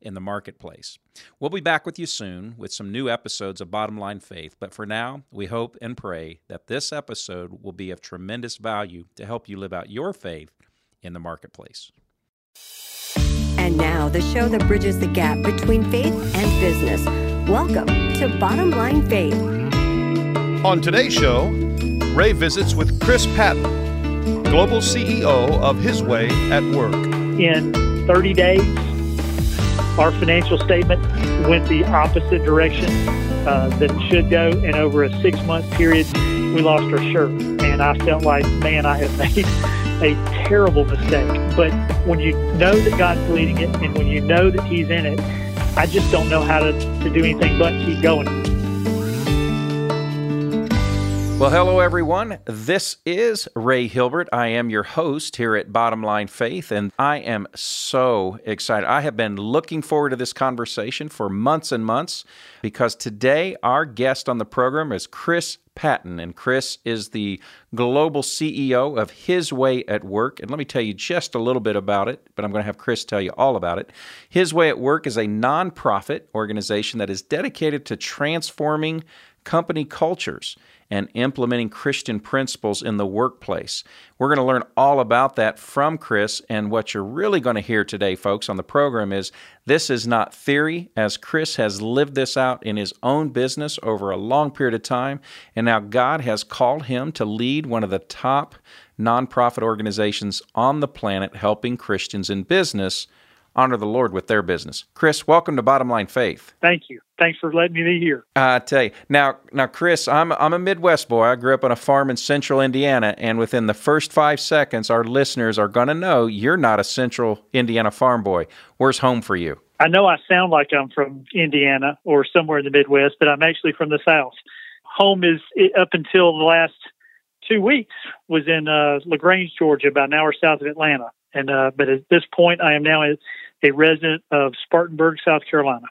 in the marketplace. We'll be back with you soon with some new episodes of Bottom Line Faith, but for now, we hope and pray that this episode will be of tremendous value to help you live out your faith in the marketplace. And now, the show that bridges the gap between faith and business. Welcome to Bottom Line Faith. On today's show, Ray visits with Chris Patton, Global CEO of His Way at Work. In 30 days, our financial statement went the opposite direction uh, that it should go. And over a six month period, we lost our shirt. And I felt like, man, I have made a terrible mistake. But when you know that God's leading it and when you know that He's in it, I just don't know how to, to do anything but keep going. Well, hello, everyone. This is Ray Hilbert. I am your host here at Bottom Line Faith, and I am so excited. I have been looking forward to this conversation for months and months because today our guest on the program is Chris Patton, and Chris is the global CEO of His Way at Work. And let me tell you just a little bit about it, but I'm going to have Chris tell you all about it. His Way at Work is a nonprofit organization that is dedicated to transforming company cultures and implementing Christian principles in the workplace. We're going to learn all about that from Chris. And what you're really going to hear today, folks, on the program is this is not theory, as Chris has lived this out in his own business over a long period of time. And now God has called him to lead one of the top nonprofit organizations on the planet helping Christians in business honor the Lord with their business. Chris, welcome to Bottom Line Faith. Thank you. Thanks for letting me be here. I tell you now, now, Chris, I'm I'm a Midwest boy. I grew up on a farm in Central Indiana, and within the first five seconds, our listeners are going to know you're not a Central Indiana farm boy. Where's home for you? I know I sound like I'm from Indiana or somewhere in the Midwest, but I'm actually from the South. Home is up until the last two weeks was in uh, Lagrange, Georgia, about an hour south of Atlanta. And uh, but at this point, I am now a, a resident of Spartanburg, South Carolina.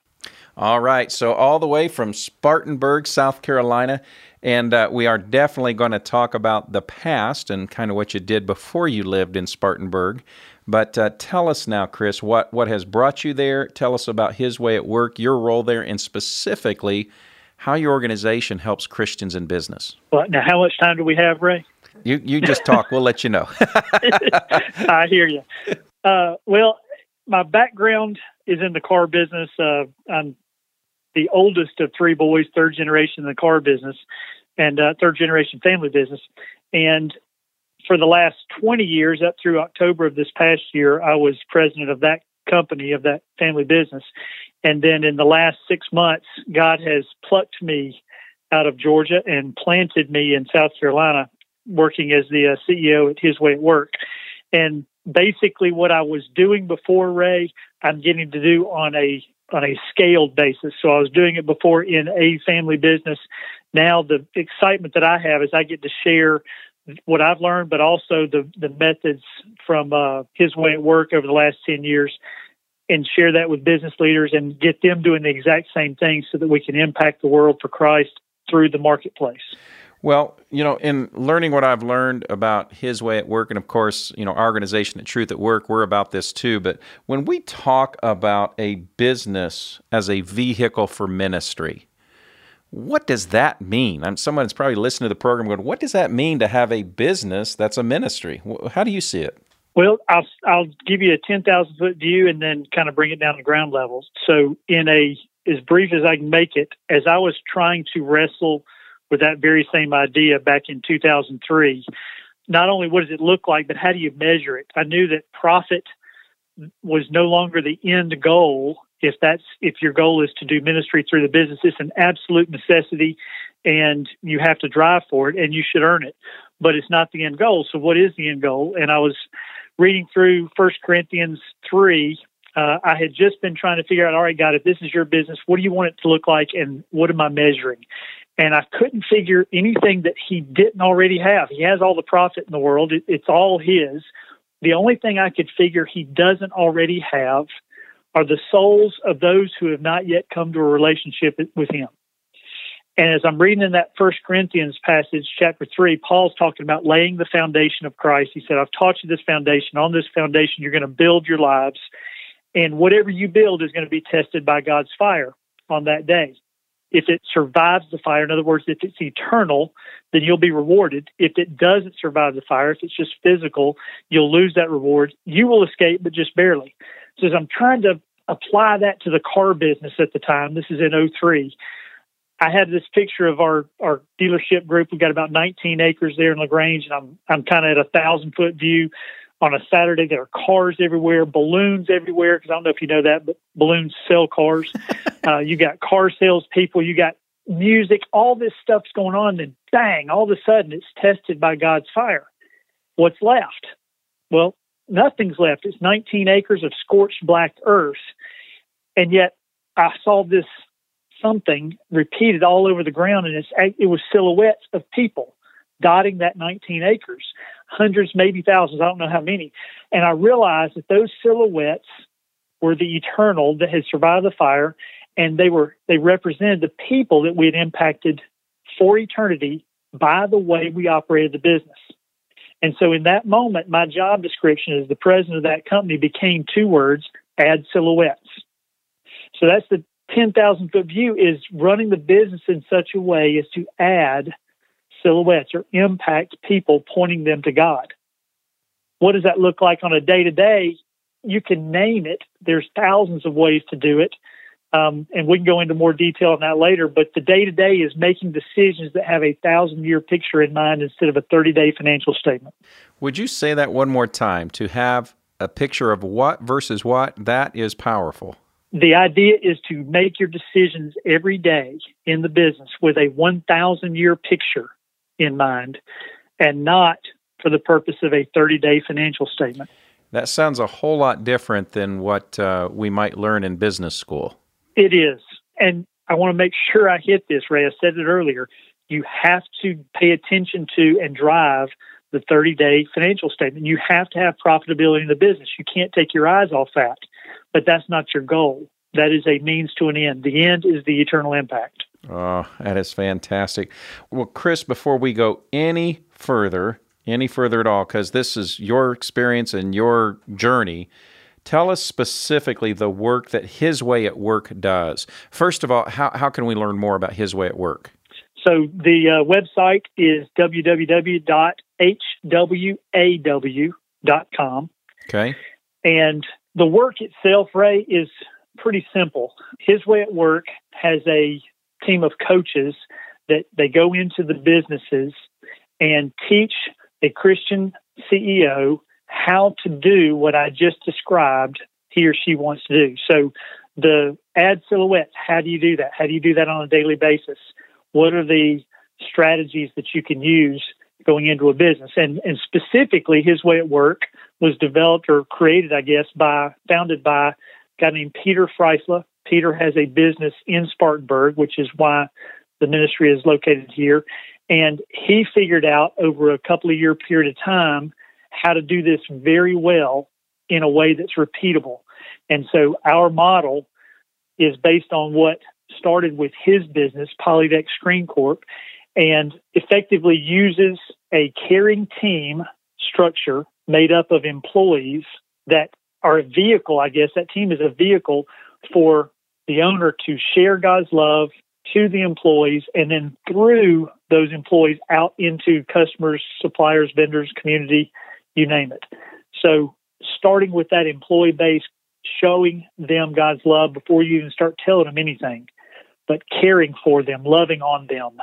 All right, so all the way from Spartanburg, South Carolina, and uh, we are definitely going to talk about the past and kind of what you did before you lived in Spartanburg. But uh, tell us now, Chris, what, what has brought you there? Tell us about His Way at Work, your role there, and specifically how your organization helps Christians in business. Well, now, how much time do we have, Ray? You you just talk. we'll let you know. I hear you. Uh, well, my background is in the car business. Uh, I'm the oldest of three boys, third generation in the car business, and uh, third generation family business. And for the last 20 years, up through October of this past year, I was president of that company, of that family business. And then in the last six months, God has plucked me out of Georgia and planted me in South Carolina working as the uh, CEO at His Way at Work. And basically, what I was doing before Ray, I'm getting to do on a on a scaled basis. So I was doing it before in a family business. Now the excitement that I have is I get to share what I've learned, but also the the methods from uh, His Way at Work over the last ten years, and share that with business leaders and get them doing the exact same thing so that we can impact the world for Christ through the marketplace. Well, you know, in learning what I've learned about his way at work, and of course, you know, our organization at Truth at Work, we're about this too. But when we talk about a business as a vehicle for ministry, what does that mean? I'm someone that's probably listening to the program going, what does that mean to have a business that's a ministry? How do you see it? Well, I'll I'll give you a ten thousand foot view and then kind of bring it down to ground level. So, in a as brief as I can make it, as I was trying to wrestle with that very same idea back in 2003. Not only what does it look like, but how do you measure it? I knew that profit was no longer the end goal. If that's if your goal is to do ministry through the business, it's an absolute necessity, and you have to drive for it, and you should earn it. But it's not the end goal. So, what is the end goal? And I was reading through First Corinthians three, Uh, I had just been trying to figure out, all right, God, if this is your business, what do you want it to look like, and what am I measuring? And I couldn't figure anything that he didn't already have. He has all the profit in the world; it, it's all his. The only thing I could figure he doesn't already have are the souls of those who have not yet come to a relationship with him. And as I'm reading in that First Corinthians passage, chapter three, Paul's talking about laying the foundation of Christ. He said, I've taught you this foundation. On this foundation, you're going to build your lives. And whatever you build is going to be tested by God's fire on that day. If it survives the fire, in other words, if it's eternal, then you'll be rewarded. If it doesn't survive the fire, if it's just physical, you'll lose that reward. You will escape, but just barely. So as I'm trying to apply that to the car business at the time, this is in 03, I had this picture of our our dealership group. We've got about 19 acres there in Lagrange, and I'm I'm kind of at a thousand foot view. On a Saturday, there are cars everywhere, balloons everywhere. Because I don't know if you know that, but balloons sell cars. uh, you got car sales people. You got music. All this stuff's going on. Then bang! All of a sudden, it's tested by God's fire. What's left? Well, nothing's left. It's 19 acres of scorched black earth, and yet I saw this something repeated all over the ground, and it's, it was silhouettes of people dotting that 19 acres, hundreds, maybe thousands, I don't know how many. And I realized that those silhouettes were the eternal that had survived the fire, and they were they represented the people that we had impacted for eternity by the way we operated the business. And so in that moment, my job description as the president of that company became two words, add silhouettes. So that's the 10,000 foot view is running the business in such a way as to add silhouettes or impact people, pointing them to God. What does that look like on a day to day? You can name it. There's thousands of ways to do it. Um, and we can go into more detail on that later. But the day to day is making decisions that have a thousand year picture in mind instead of a 30 day financial statement. Would you say that one more time? To have a picture of what versus what, that is powerful the idea is to make your decisions every day in the business with a 1,000 year picture in mind and not for the purpose of a 30 day financial statement. That sounds a whole lot different than what uh, we might learn in business school. It is. And I want to make sure I hit this, Ray. I said it earlier. You have to pay attention to and drive the 30 day financial statement. You have to have profitability in the business. You can't take your eyes off that but that's not your goal. That is a means to an end. The end is the eternal impact. Oh, that is fantastic. Well, Chris, before we go any further, any further at all, because this is your experience and your journey, tell us specifically the work that His Way at Work does. First of all, how, how can we learn more about His Way at Work? So the uh, website is www.hwaw.com. Okay. And the work itself, Ray, is pretty simple. His way at work has a team of coaches that they go into the businesses and teach a Christian CEO how to do what I just described he or she wants to do. So the ad silhouettes, how do you do that? How do you do that on a daily basis? What are the strategies that you can use going into a business? And and specifically his way at work was developed or created, I guess, by founded by a guy named Peter Freissle. Peter has a business in Spartanburg, which is why the ministry is located here. And he figured out over a couple of year period of time how to do this very well in a way that's repeatable. And so our model is based on what started with his business, Polydeck Screen Corp, and effectively uses a caring team structure made up of employees that are a vehicle, I guess. That team is a vehicle for the owner to share God's love to the employees and then through those employees out into customers, suppliers, vendors, community, you name it. So, starting with that employee base, showing them God's love before you even start telling them anything, but caring for them, loving on them.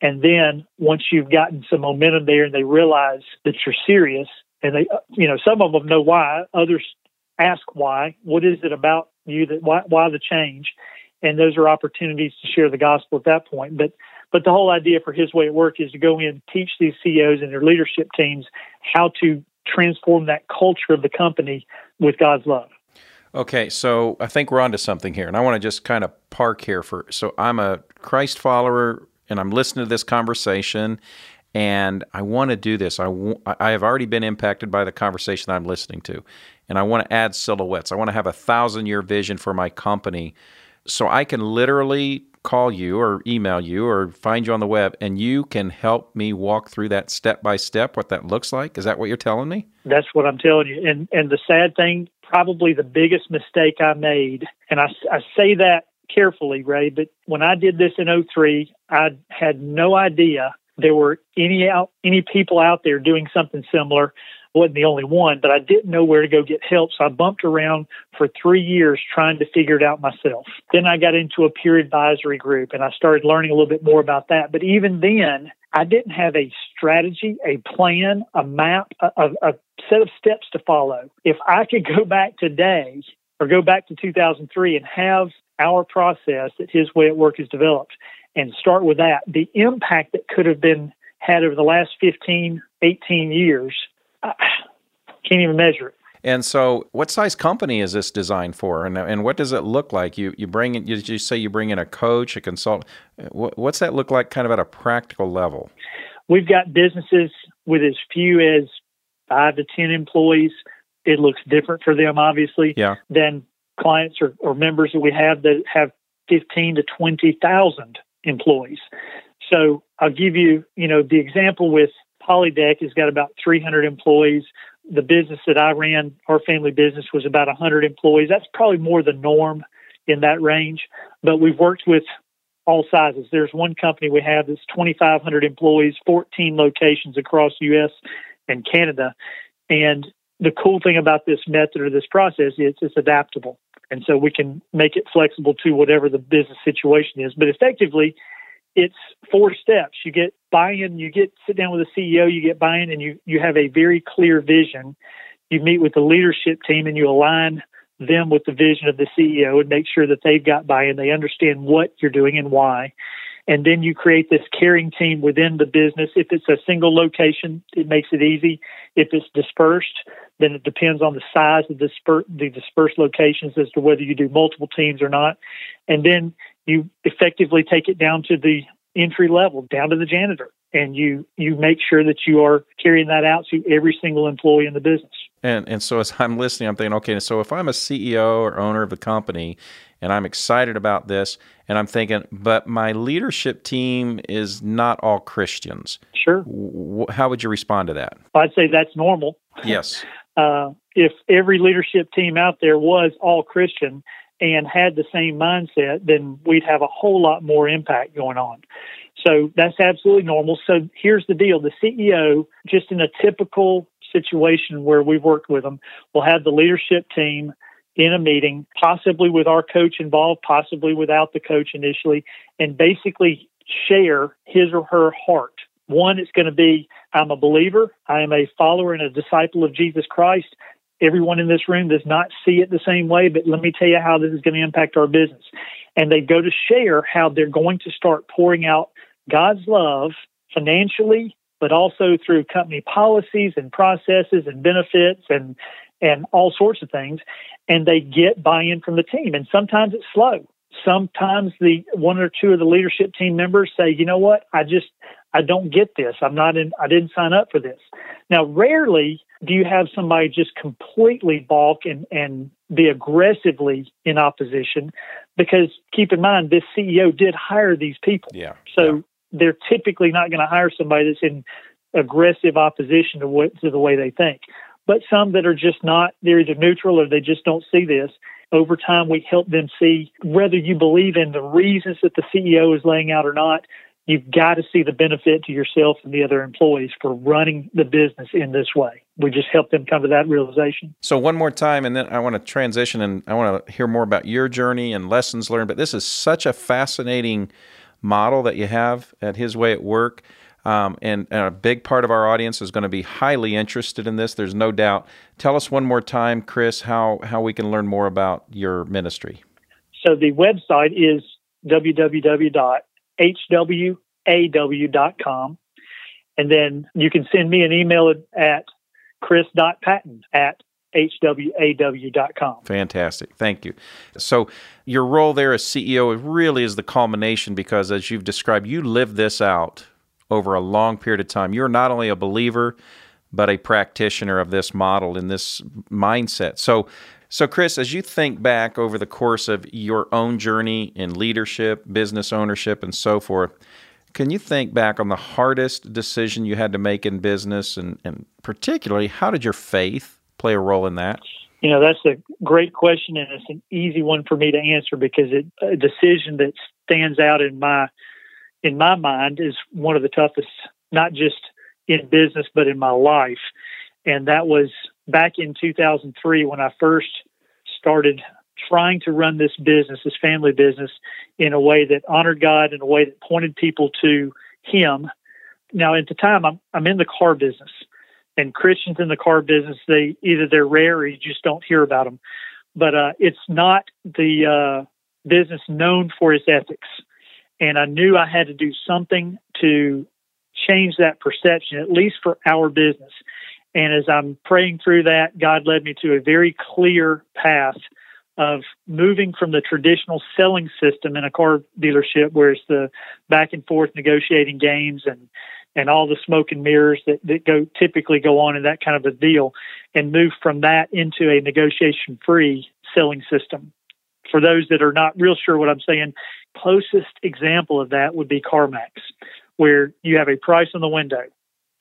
And then once you've gotten some momentum there and they realize that you're serious, and they, uh, you know, some of them know why. Others ask why. What is it about you that why, why the change? And those are opportunities to share the gospel at that point. But but the whole idea for his way at work is to go in, teach these CEOs and their leadership teams how to transform that culture of the company with God's love. Okay, so I think we're onto something here, and I want to just kind of park here for. So I'm a Christ follower, and I'm listening to this conversation, and I want to do this. I, w- I have already been impacted by the conversation that I'm listening to, and I want to add silhouettes. I want to have a thousand year vision for my company, so I can literally call you or email you or find you on the web and you can help me walk through that step by step what that looks like. Is that what you're telling me? That's what i'm telling you. And and the sad thing probably the biggest mistake i made and i, I say that carefully ray but when i did this in 03 i had no idea there were any out any people out there doing something similar wasn't the only one, but I didn't know where to go get help. So I bumped around for three years trying to figure it out myself. Then I got into a peer advisory group and I started learning a little bit more about that. But even then, I didn't have a strategy, a plan, a map, a, a, set of steps to follow. If I could go back today or go back to 2003 and have our process that his way at work is developed and start with that, the impact that could have been had over the last 15, 18 years can't even measure it. And so, what size company is this designed for, and and what does it look like? You you bring in, you, you say you bring in a coach, a consultant. What, what's that look like, kind of at a practical level? We've got businesses with as few as five to ten employees. It looks different for them, obviously, yeah. than clients or, or members that we have that have fifteen to twenty thousand employees. So I'll give you, you know, the example with Polydeck has got about 300 employees. The business that I ran, our family business, was about 100 employees. That's probably more the norm in that range. But we've worked with all sizes. There's one company we have that's 2,500 employees, 14 locations across U.S. and Canada. And the cool thing about this method or this process is it's adaptable. And so we can make it flexible to whatever the business situation is. But effectively, it's four steps. You get buy-in, you get sit down with the CEO, you get buy-in, and you you have a very clear vision. You meet with the leadership team and you align them with the vision of the CEO and make sure that they've got buy-in, they understand what you're doing and why. And then you create this caring team within the business. If it's a single location, it makes it easy. If it's dispersed, then it depends on the size of the, the dispersed locations as to whether you do multiple teams or not. And then you effectively take it down to the entry level, down to the janitor, and you you make sure that you are carrying that out to every single employee in the business. And and so as I'm listening, I'm thinking, okay, so if I'm a CEO or owner of a company and I'm excited about this, and I'm thinking, but my leadership team is not all Christians. Sure. How would you respond to that? I'd say that's normal. Yes. uh, if every leadership team out there was all Christian, and had the same mindset, then we'd have a whole lot more impact going on. So that's absolutely normal. So here's the deal the CEO, just in a typical situation where we've worked with them, will have the leadership team in a meeting, possibly with our coach involved, possibly without the coach initially, and basically share his or her heart. One, it's going to be I'm a believer, I am a follower and a disciple of Jesus Christ, everyone in this room does not see it the same way, but let me tell you how this is going to impact our business. And they go to share how they're going to start pouring out God's love financially, but also through company policies and processes and benefits and and all sorts of things. And they get buy-in from the team. And sometimes it's slow. Sometimes the one or two of the leadership team members say, you know what, I just I don't get this. I'm not in I didn't sign up for this. Now rarely do you have somebody just completely balk and, and be aggressively in opposition? Because keep in mind, this CEO did hire these people. Yeah. So yeah. they're typically not going to hire somebody that's in aggressive opposition to what to the way they think. But some that are just not, they're either neutral or they just don't see this. Over time, we help them see whether you believe in the reasons that the CEO is laying out or not you've got to see the benefit to yourself and the other employees for running the business in this way. We just help them come to that realization. So, one more time, and then I want to transition and I want to hear more about your journey and lessons learned. But this is such a fascinating model that you have at His Way at Work. Um, and, and, a big part of our audience is going to be highly interested in this. There's no doubt. Tell us one more time, Chris, how, how we can learn more about your ministry. So the website is www hwaw.com. And then you can send me an email at chris.patton at hwaw.com. Fantastic. Thank you. So, your role there as CEO really is the culmination because, as you've described, you live this out over a long period of time. You're not only a believer, but a practitioner of this model and this mindset. So, so Chris, as you think back over the course of your own journey in leadership, business ownership, and so forth, can you think back on the hardest decision you had to make in business, and, and particularly, how did your faith play a role in that? You know, that's a great question, and it's an easy one for me to answer because it, a decision that stands out in my in my mind is one of the toughest, not just in business but in my life, and that was back in 2003 when I first started trying to run this business, this family business, in a way that honored God, in a way that pointed people to Him. Now, at the time, I'm I'm in the car business, and Christians in the car business, they either they're rare or you just don't hear about them. But uh, it's not the uh, business known for its ethics, and I knew I had to do something to change that perception, at least for our business. And as I'm praying through that, God led me to a very clear path of moving from the traditional selling system in a car dealership where it's the back and forth negotiating games and and all the smoke and mirrors that, that go typically go on in that kind of a deal and move from that into a negotiation free selling system. For those that are not real sure what I'm saying, closest example of that would be CarMax, where you have a price on the window.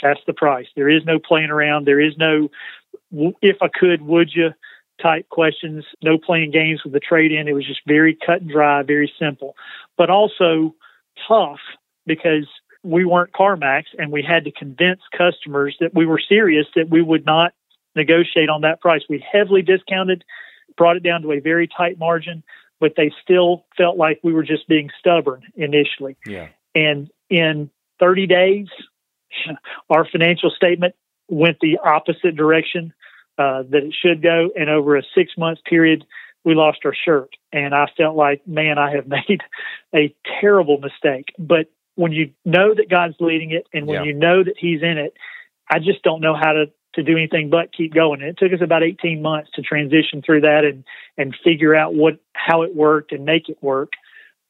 That's the price. There is no playing around. There is no if I could, would you? type questions, no playing games with the trade in. It was just very cut and dry, very simple, but also tough because we weren't CarMax and we had to convince customers that we were serious, that we would not negotiate on that price. We heavily discounted, brought it down to a very tight margin, but they still felt like we were just being stubborn initially. Yeah. And in 30 days, our financial statement went the opposite direction uh, that it should go. And over a six month period, we lost our shirt. And I felt like, man, I have made a terrible mistake. But when you know that God's leading it and when Yeah. you know that He's in it, I just don't know how to, to do anything but keep going. And it took us about 18 months to transition through that and, and figure out what, how it worked and make it work.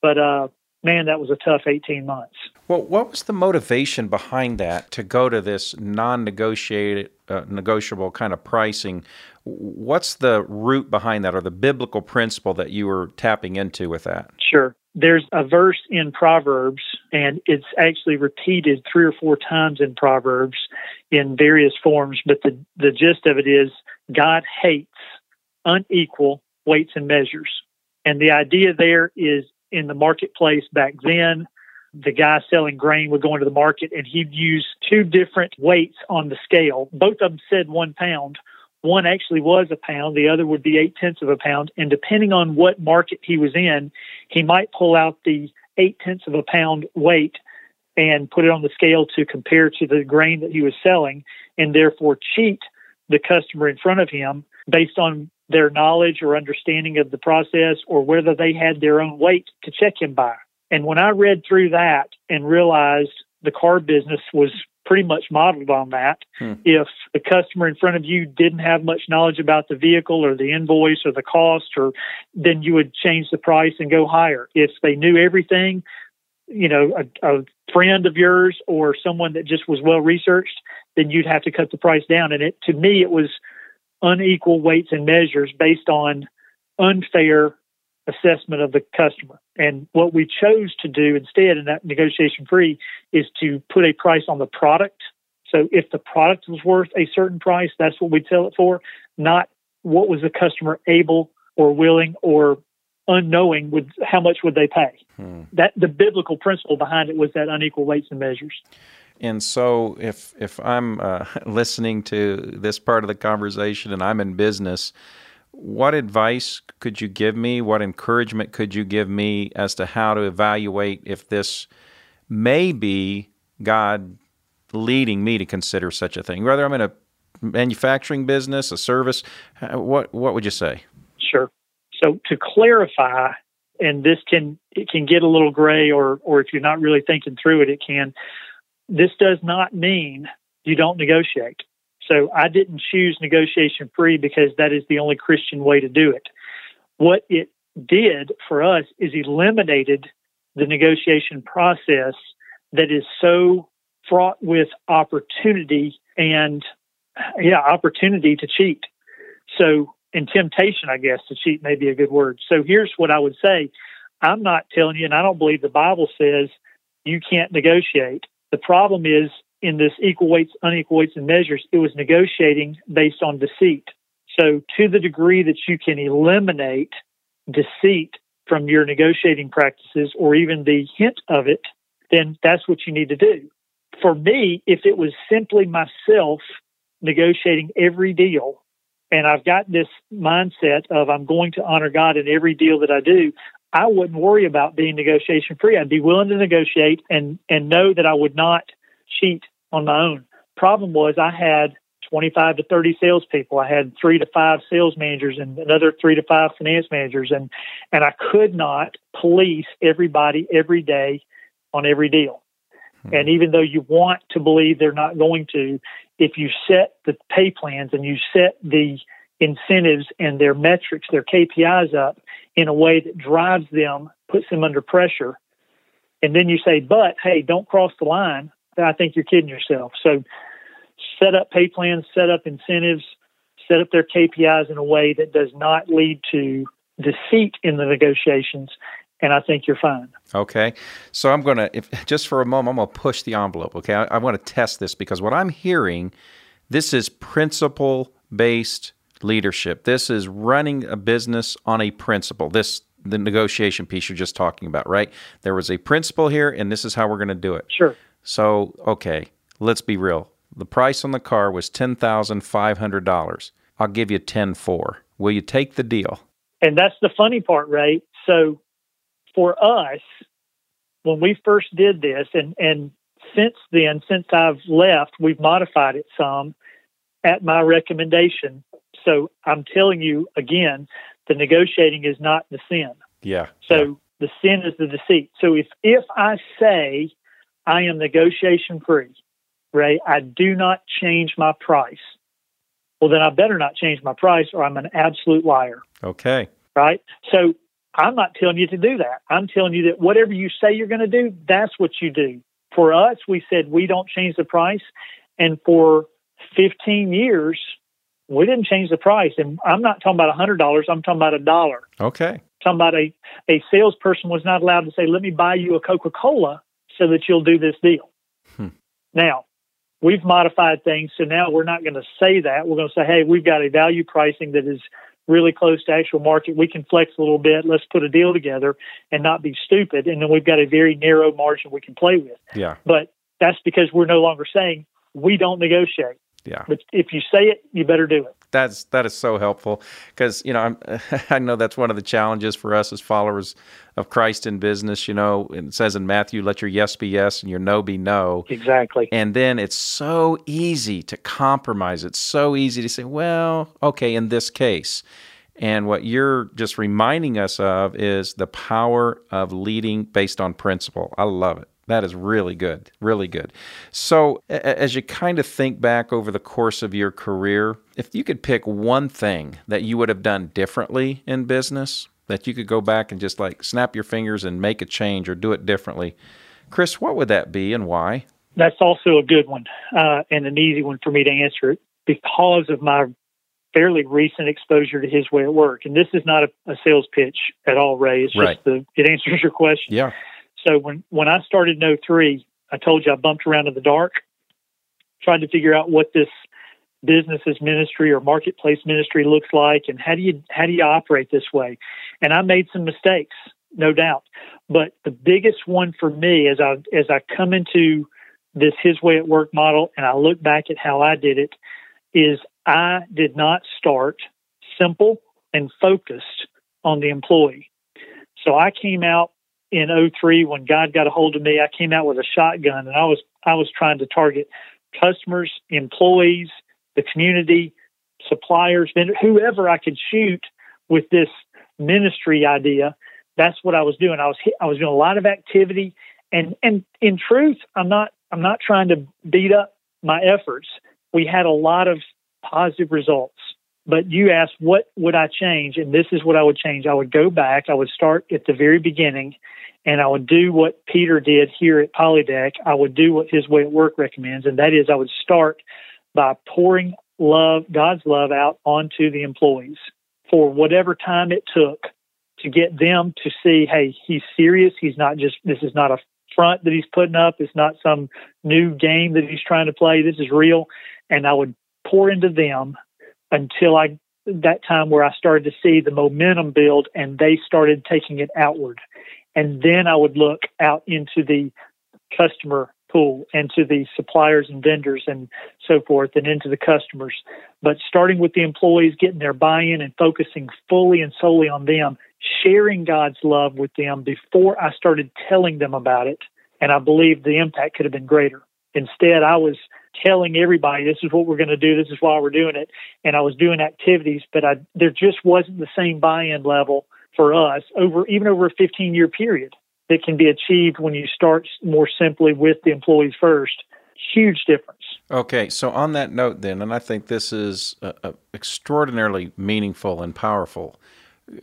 But, uh, man, that was a tough 18 months. Well, what was the motivation behind that to go to this non-negotiated, uh, negotiable kind of pricing? What's the root behind that, or the biblical principle that you were tapping into with that? Sure. There's a verse in Proverbs, and it's actually repeated three or four times in Proverbs in various forms. But the, the gist of it is God hates unequal weights and measures. And the idea there is in the marketplace back then, the guy selling grain would go into the market and he'd use two different weights on the scale. Both of them said one pound. One actually was a pound, the other would be eight tenths of a pound. And depending on what market he was in, he might pull out the eight tenths of a pound weight and put it on the scale to compare to the grain that he was selling and therefore cheat the customer in front of him based on their knowledge or understanding of the process or whether they had their own weight to check him by. And when I read through that and realized the car business was pretty much modeled on that, Hmm. if the customer in front of you didn't have much knowledge about the vehicle or the invoice or the cost or then you would change the price and go higher. If they knew everything, you know, a, a friend of yours or someone that just was well researched, then you'd have to cut the price down. And it to me it was unequal weights and measures based on unfair assessment of the customer. And what we chose to do instead in that negotiation free is to put a price on the product. So if the product was worth a certain price, that's what we'd sell it for, not what was the customer able or willing or unknowing would how much would they pay. Hmm. That the biblical principle behind it was that unequal weights and measures. And so, if if I'm uh, listening to this part of the conversation and I'm in business, what advice could you give me? What encouragement could you give me as to how to evaluate if this may be God leading me to consider such a thing? Whether I'm in a manufacturing business, a service, uh, what what would you say? Sure. So to clarify, and this can it can get a little gray, or or if you're not really thinking through it, it can. This does not mean you don't negotiate. So I didn't choose negotiation free because that is the only Christian way to do it. What it did for us is eliminated the negotiation process that is so fraught with opportunity and yeah, opportunity to cheat. So, and temptation, I guess, to cheat may be a good word. So, here's what I would say I'm not telling you, and I don't believe the Bible says you can't negotiate. The problem is in this equal weights, unequal weights, and measures, it was negotiating based on deceit. So, to the degree that you can eliminate deceit from your negotiating practices or even the hint of it, then that's what you need to do. For me, if it was simply myself negotiating every deal, and I've got this mindset of I'm going to honor God in every deal that I do, I wouldn't worry about being negotiation free. I'd be willing to negotiate and, and know that I would not cheat on my own. Problem was I had 25 to 30 salespeople. I had three to five sales managers and another three to five finance managers, and and I could not police everybody every day on every deal. Hmm. And even though you want to believe they're not going to, if you set the pay plans and you set the incentives and their metrics, their KPIs up in a way that drives them, puts them under pressure, and then you say, but hey, don't cross the line, I think you're kidding yourself. So set up pay plans, set up incentives, set up their KPIs in a way that does not lead to deceit in the negotiations and I think you're fine. Okay. So I'm going to, just for a moment, I'm going to push the envelope. Okay. I, I want to test this because what I'm hearing, this is principle based leadership. This is running a business on a principle. This, the negotiation piece you're just talking about, right? There was a principle here, and this is how we're going to do it. Sure. So, okay, let's be real. The price on the car was $10,500. I'll give you 10 4. Will you take the deal? And that's the funny part, right? So for us, when we first did this, and, and since then, since I've left, we've modified it some at my recommendation. So I'm telling you again, the negotiating is not the sin. Yeah. So yeah. the sin is the deceit. So if if I say I am negotiation free, Ray, I do not change my price. Well, then I better not change my price, or I'm an absolute liar. Okay. Right. So I'm not telling you to do that. I'm telling you that whatever you say you're going to do, that's what you do. For us, we said we don't change the price. And for 15 years, we didn't change the price. And I'm not talking about a $100, I'm talking about a dollar. Okay. talking about a, a salesperson was not allowed to say, let me buy you a Coca Cola so that you'll do this deal. Hmm. Now, we've modified things. So now we're not going to say that. We're going to say, hey, we've got a value pricing that is really close to actual market. We can flex a little bit. Let's put a deal together and not be stupid. And then we've got a very narrow margin we can play with. Yeah. But that's because we're no longer saying we don't negotiate. Yeah. But if you say it, you better do it. That's that is so helpful because you know I'm, I know that's one of the challenges for us as followers of Christ in business. You know, it says in Matthew, "Let your yes be yes and your no be no." Exactly. And then it's so easy to compromise. It's so easy to say, "Well, okay, in this case." And what you're just reminding us of is the power of leading based on principle. I love it. That is really good, really good. So, as you kind of think back over the course of your career, if you could pick one thing that you would have done differently in business, that you could go back and just like snap your fingers and make a change or do it differently, Chris, what would that be and why? That's also a good one uh, and an easy one for me to answer it because of my fairly recent exposure to his way at work. And this is not a, a sales pitch at all, Ray. It's right. just the it answers your question. Yeah. So when when I started in 03, I told you I bumped around in the dark, tried to figure out what this business as ministry or marketplace ministry looks like and how do you how do you operate this way. And I made some mistakes, no doubt. But the biggest one for me as I as I come into this his way at work model and I look back at how I did it is I did not start simple and focused on the employee. So I came out in 03 when God got a hold of me, I came out with a shotgun and I was I was trying to target customers, employees, the community, suppliers, whoever I could shoot with this ministry idea. That's what I was doing. I was I was doing a lot of activity and and in truth, I'm not I'm not trying to beat up my efforts. we had a lot of positive results. But you asked, what would I change? And this is what I would change. I would go back, I would start at the very beginning, and I would do what Peter did here at Polydeck. I would do what his way at work recommends, and that is I would start by pouring love, God's love out onto the employees for whatever time it took to get them to see, hey, he's serious. He's not just, this is not a front that he's putting up. It's not some new game that he's trying to play. This is real. And I would pour into them until I, that time where I started to see the momentum build and they started taking it outward. And then I would look out into the customer pool and to the suppliers and vendors and so forth and into the customers. But starting with the employees, getting their buy in and focusing fully and solely on them, sharing God's love with them before I started telling them about it. And I believe the impact could have been greater. Instead, I was telling everybody this is what we're going to do, this is why we're doing it, and I was doing activities, but I, there just wasn't the same buy-in level for us over even over a 15-year period that can be achieved when you start more simply with the employees first. Huge difference. Okay, so on that note, then, and I think this is extraordinarily meaningful and powerful.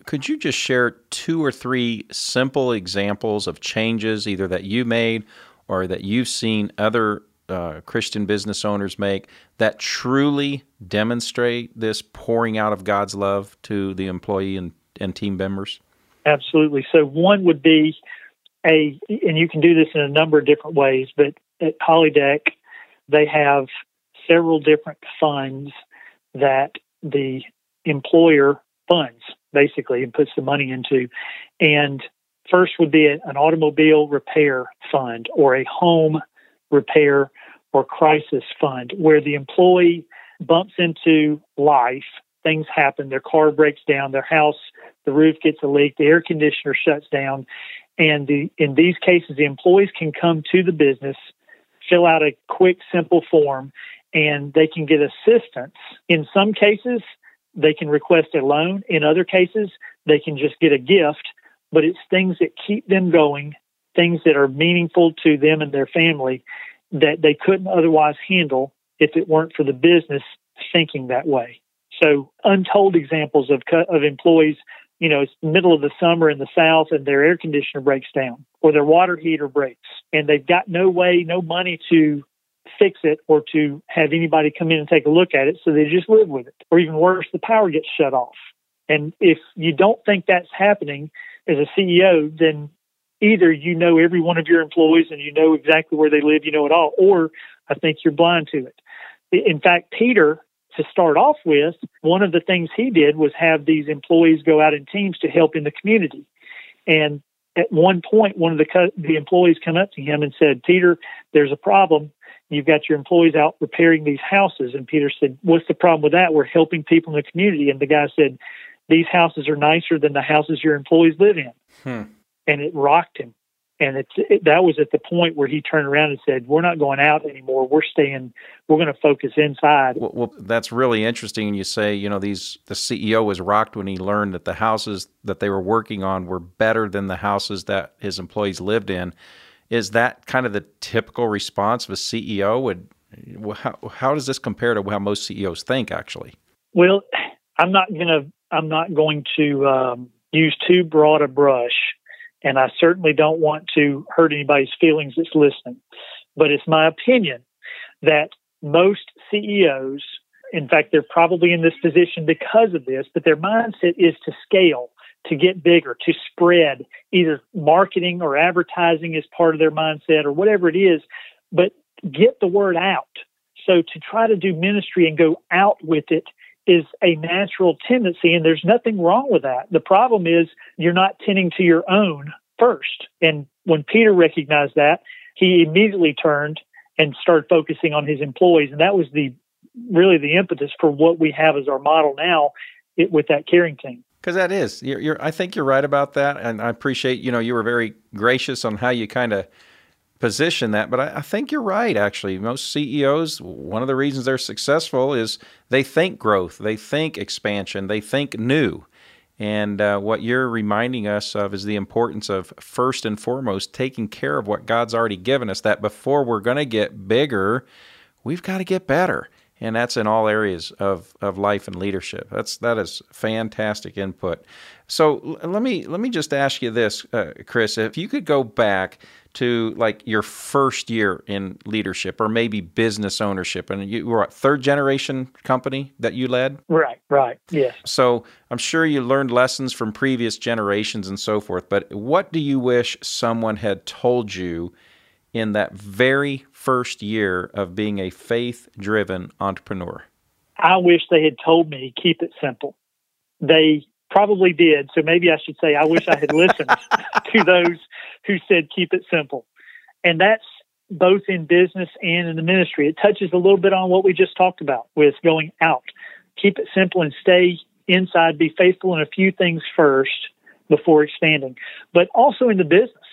Could you just share two or three simple examples of changes, either that you made or that you've seen other uh, Christian business owners make, that truly demonstrate this pouring out of God's love to the employee and, and team members? Absolutely. So, one would be a, and you can do this in a number of different ways, but at Polydeck, they have several different funds that the employer funds basically and puts the money into. And first would be an automobile repair fund or a home repair or crisis fund where the employee bumps into life, things happen, their car breaks down, their house, the roof gets a leak, the air conditioner shuts down. And the, in these cases, the employees can come to the business, fill out a quick, simple form, and they can get assistance. In some cases, they can request a loan. In other cases, they can just get a gift, but it's things that keep them going, things that are meaningful to them and their family that they couldn't otherwise handle if it weren't for the business thinking that way. So, untold examples of of employees. You know, it's middle of the summer in the South, and their air conditioner breaks down, or their water heater breaks, and they've got no way, no money to fix it or to have anybody come in and take a look at it. So they just live with it. Or even worse, the power gets shut off. And if you don't think that's happening as a CEO, then either you know every one of your employees and you know exactly where they live, you know it all, or I think you're blind to it. In fact, Peter, to start off with, one of the things he did was have these employees go out in teams to help in the community. And at one point, one of the co- the employees come up to him and said, "Peter, there's a problem. You've got your employees out repairing these houses." And Peter said, "What's the problem with that? We're helping people in the community." And the guy said, "These houses are nicer than the houses your employees live in." Hmm and it rocked him. And it's it, that was at the point where he turned around and said, "We're not going out anymore. We're staying. We're going to focus inside." Well, well, that's really interesting. And you say, you know, these the CEO was rocked when he learned that the houses that they were working on were better than the houses that his employees lived in. Is that kind of the typical response of a CEO? Would how, how does this compare to how most CEOs think? Actually, well, I'm not gonna I'm not going to um, use too broad a brush and I certainly don't want to hurt anybody's feelings that's listening. But it's my opinion that most CEOs, in fact, they're probably in this position because of this, but their mindset is to scale, to get bigger, to spread. Either marketing or advertising is part of their mindset or whatever it is, but get the word out. So to try to do ministry and go out with it is a natural tendency, and there's nothing wrong with that. The problem is you're not tending to your own first. And when Peter recognized that, he immediately turned and started focusing on his employees, and that was the really the impetus for what we have as our model now it, with that caring team. Because that is, you're, you're, I think you're right about that, and I appreciate you know you were very gracious on how you kind of position that, but I, I, think you're right. Actually, most CEOs, one of the reasons they're successful is they think growth, they think expansion, they think new. And uh, what you're reminding us of is the importance of first and foremost taking care of what God's already given us. That before we're going to get bigger, we've got to get better. And that's in all areas of, of life and leadership. That's that is fantastic input. So let me let me just ask you this, uh, Chris. If you could go back to like your first year in leadership or maybe business ownership, and you were a third generation company that you led. Right. Right. Yes. So I'm sure you learned lessons from previous generations and so forth. But what do you wish someone had told you? In that very first year of being a faith driven entrepreneur? I wish they had told me, keep it simple. They probably did. So maybe I should say, I wish I had listened to those who said, keep it simple. And that's both in business and in the ministry. It touches a little bit on what we just talked about with going out. Keep it simple and stay inside, be faithful in a few things first before expanding, but also in the business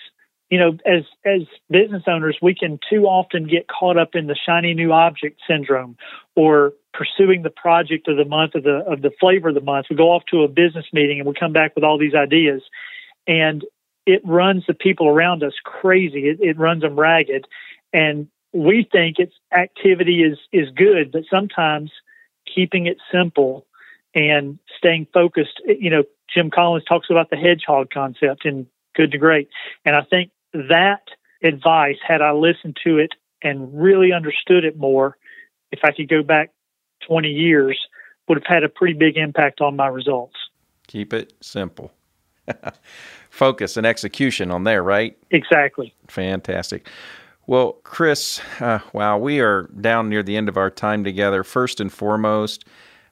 you know, as as business owners, we can too often get caught up in the shiny new object syndrome, or pursuing the project of the month of the of the flavor of the month. We go off to a business meeting and we come back with all these ideas, and it runs the people around us crazy. It, it runs them ragged, and we think its activity is is good, but sometimes keeping it simple and staying focused. You know, Jim Collins talks about the hedgehog concept in Good to Great, and I think that advice, had I listened to it and really understood it more, if I could go back 20 years, would have had a pretty big impact on my results. Keep it simple. Focus and execution on there, right? Exactly. Fantastic. Well, Chris, uh, wow, we are down near the end of our time together. First and foremost,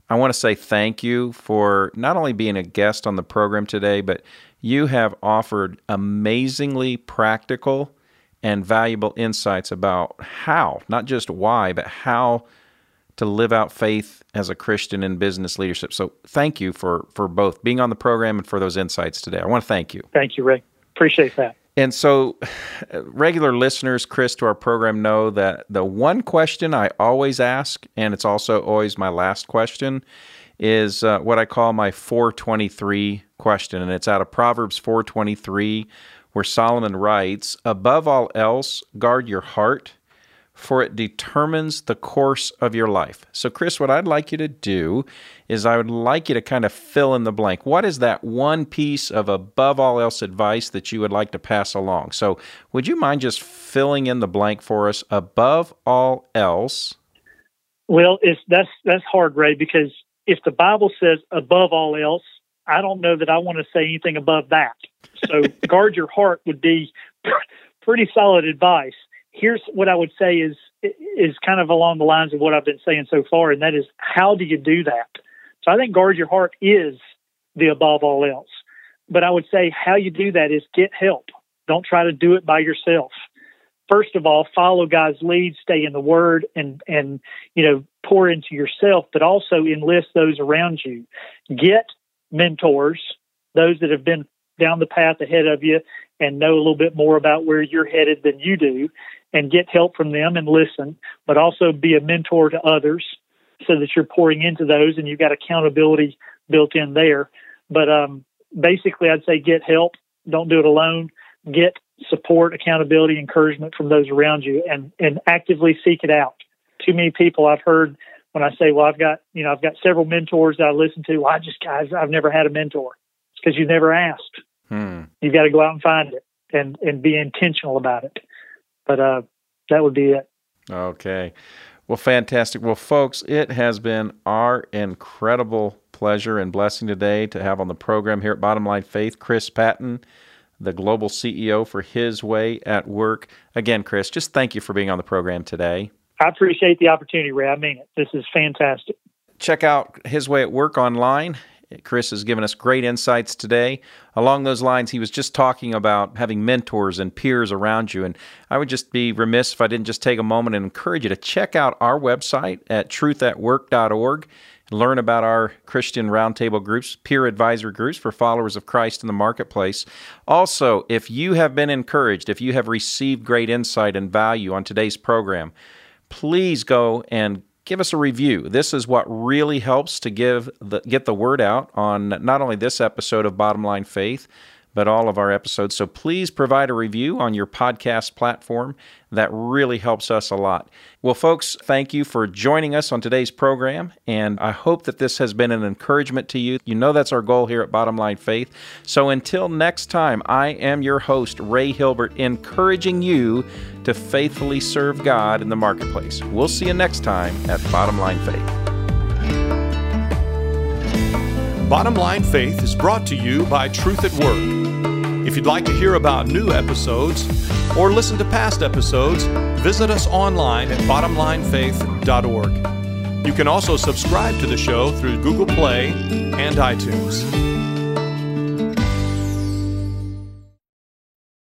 I want to say thank you for not only being a guest on the program today, but you have offered amazingly practical and valuable insights about how, not just why, but how to live out faith as a Christian in business leadership. So thank you for for both being on the program and for those insights today. I want to thank you. Thank you, Ray. Appreciate that. And so, regular listeners, Chris, to our program know that the one question I always ask, and it's also always my last question, is uh, what I call my 423 question, and it's out of Proverbs 423, where Solomon writes, "Above all else, guard your heart." For it determines the course of your life. So, Chris, what I'd like you to do is I would like you to kind of fill in the blank. What is that one piece of above all else advice that you would like to pass along? So, would you mind just filling in the blank for us? Above all else. Well, it's that's that's hard, Ray, because if the Bible says above all else, I don't know that I want to say anything above that. So guard your heart would be pretty solid advice. Here's what I would say is is kind of along the lines of what I've been saying so far, and that is how do you do that? So I think guard your heart is the above all else. But I would say how you do that is get help. Don't try to do it by yourself first of all, follow God's lead, stay in the Word, and and you know pour into yourself, but also enlist those around you. Get mentors, those that have been down the path ahead of you and know a little bit more about where you're headed than you do, and get help from them and listen, but also be a mentor to others so that you're pouring into those and you've got accountability built in there. But um, basically, I'd say get help. Don't do it alone. Get support, accountability, encouragement from those around you, and and actively seek it out. Too many people I've heard when I say, "Well, I've got you know I've got several mentors that I listen to." Well, I just guys, I've never had a mentor. It's because you've never asked. Hmm. You've got to go out and find it and and be intentional about it. But uh, that would be it. Okay. Well, fantastic. Well, folks, it has been our incredible pleasure and blessing today to have on the program here at Bottom Line Faith Chris Patton the global CEO for His Way at Work. Again, Chris, just thank you for being on the program today. I appreciate the opportunity, Ray. I mean it. This is fantastic. Check out His Way at Work online. Chris has given us great insights today. Along those lines, he was just talking about having mentors and peers around you. And I would just be remiss if I didn't just take a moment and encourage you to check out our website at truthatwork.org and learn about our Christian roundtable groups, peer advisory groups for followers of Christ in the marketplace. Also, if you have been encouraged, if you have received great insight and value on today's program, please go and give us a review. This is what really helps to give the, get the word out on not only this episode of Bottom Line Faith, but all of our episodes. So please provide a review on your podcast platform. That really helps us a lot. Well, folks, thank you for joining us on today's program, and I hope that this has been an encouragement to you. You know that's our goal here at Bottom Line Faith. So until next time, I am your host, Ray Hilbert, encouraging you to faithfully serve God in the marketplace. We'll see you next time at Bottom Line Faith. Bottom Line Faith is brought to you by Truth at Work. If you'd like to hear about new episodes or listen to past episodes, visit us online at bottomlinefaith.org. You can also subscribe to the show through Google Play and iTunes.